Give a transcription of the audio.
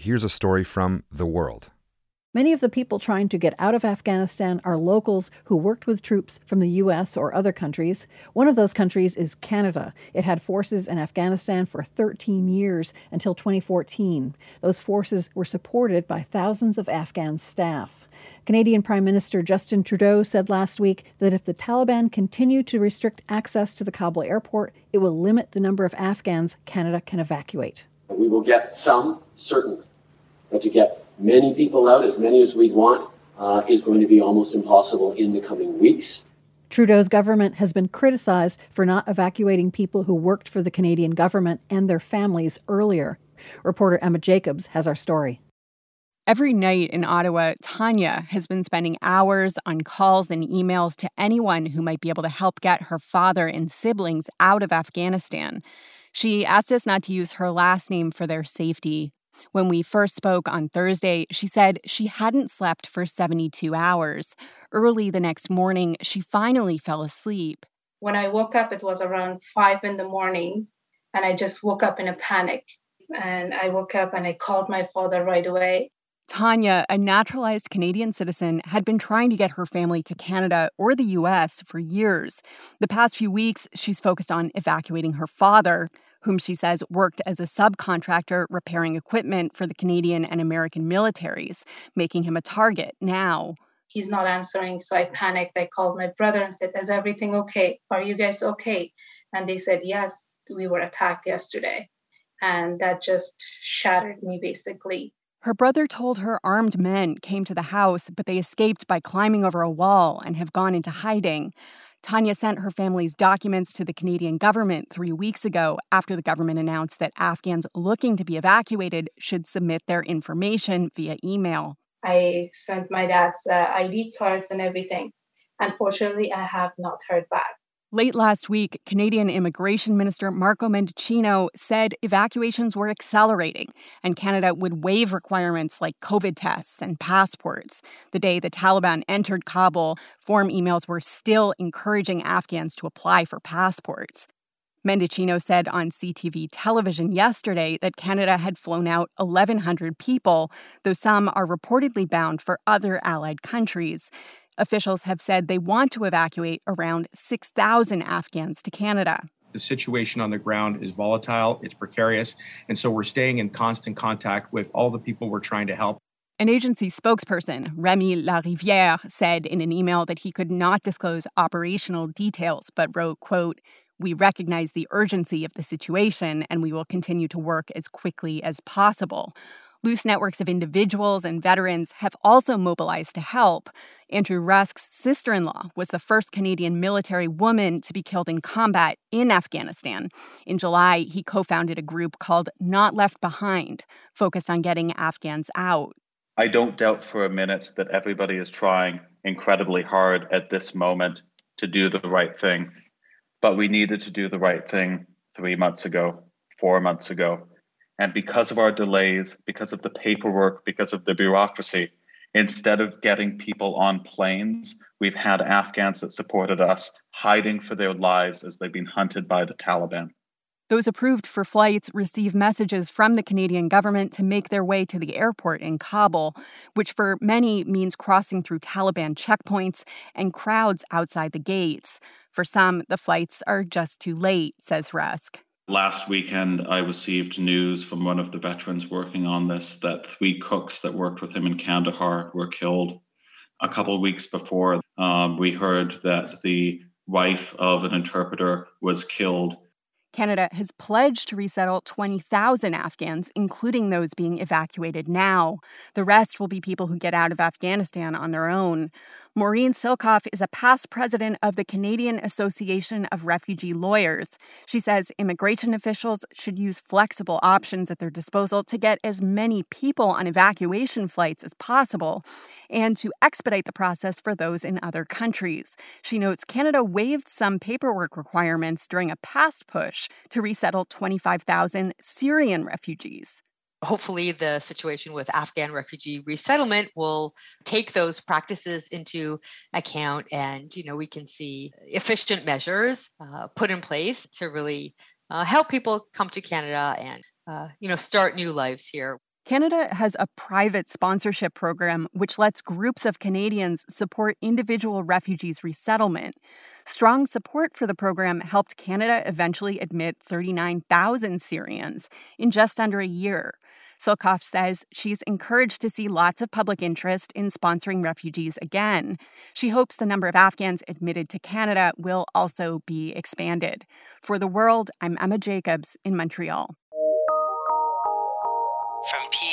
here's a story from The World. Many of the people trying to get out of Afghanistan are locals who worked with troops from the U.S. or other countries. One of those countries is Canada. It had forces in Afghanistan for 13 years until 2014. Those forces were supported by thousands of Afghan staff. Canadian Prime Minister Justin Trudeau said last week that if the Taliban continue to restrict access to the Kabul airport, it will limit the number of Afghans Canada can evacuate. We will get some, certainly, but to get many people out, as many as we'd want, uh, is going to be almost impossible in the coming weeks. Trudeau's government has been criticized for not evacuating people who worked for the Canadian government and their families earlier. Reporter Emma Jacobs has our story. Every night in Ottawa, Tanya has been spending hours on calls and emails to anyone who might be able to help get her father and siblings out of Afghanistan. She asked us not to use her last name for their safety. When we first spoke on Thursday, she said she hadn't slept for 72 hours. Early the next morning, she finally fell asleep. When I woke up, it was around five in the morning, and I just woke up in a panic. And I woke up and I called my father right away. Tanya, a naturalized Canadian citizen, had been trying to get her family to Canada or the US for years. The past few weeks, she's focused on evacuating her father whom she says worked as a subcontractor repairing equipment for the Canadian and American militaries, making him a target now. He's not answering, so I panicked. I called my brother and said, Is everything okay? Are you guys okay? And they said, Yes, we were attacked yesterday. And that just shattered me basically. Her brother told her armed men came to the house, but they escaped by climbing over a wall and have gone into hiding. Tanya sent her family's documents to the Canadian government three weeks ago after the government announced that Afghans looking to be evacuated should submit their information via email. I sent my dad's uh, ID cards and everything. Unfortunately, I have not heard back. Late last week, Canadian Immigration Minister Marco Mendicino said evacuations were accelerating and Canada would waive requirements like COVID tests and passports. The day the Taliban entered Kabul, form emails were still encouraging Afghans to apply for passports. Mendicino said on CTV television yesterday that Canada had flown out 1,100 people, though some are reportedly bound for other allied countries. Officials have said they want to evacuate around 6,000 Afghans to Canada. The situation on the ground is volatile, it's precarious, and so we're staying in constant contact with all the people we're trying to help. An agency spokesperson, Remy Larivière, said in an email that he could not disclose operational details, but wrote, quote, we recognize the urgency of the situation and we will continue to work as quickly as possible. Loose networks of individuals and veterans have also mobilized to help. Andrew Rusk's sister in law was the first Canadian military woman to be killed in combat in Afghanistan. In July, he co founded a group called Not Left Behind, focused on getting Afghans out. I don't doubt for a minute that everybody is trying incredibly hard at this moment to do the right thing. But we needed to do the right thing three months ago, four months ago. And because of our delays, because of the paperwork, because of the bureaucracy, instead of getting people on planes, we've had Afghans that supported us hiding for their lives as they've been hunted by the Taliban. Those approved for flights receive messages from the Canadian government to make their way to the airport in Kabul, which for many means crossing through Taliban checkpoints and crowds outside the gates. For some, the flights are just too late, says Rusk. Last weekend, I received news from one of the veterans working on this that three cooks that worked with him in Kandahar were killed. A couple of weeks before, um, we heard that the wife of an interpreter was killed Canada has pledged to resettle 20,000 Afghans, including those being evacuated now. The rest will be people who get out of Afghanistan on their own. Maureen Silcoff is a past president of the Canadian Association of Refugee Lawyers. She says immigration officials should use flexible options at their disposal to get as many people on evacuation flights as possible and to expedite the process for those in other countries. She notes Canada waived some paperwork requirements during a past push to resettle 25,000 Syrian refugees. Hopefully the situation with afghan refugee resettlement will take those practices into account and you know we can see efficient measures uh, put in place to really uh, help people come to canada and uh, you know start new lives here Canada has a private sponsorship program which lets groups of Canadians support individual refugees' resettlement. Strong support for the program helped Canada eventually admit 39,000 Syrians in just under a year. Silcoff says she's encouraged to see lots of public interest in sponsoring refugees again. She hopes the number of Afghans admitted to Canada will also be expanded. For the world, I'm Emma Jacobs in Montreal. From P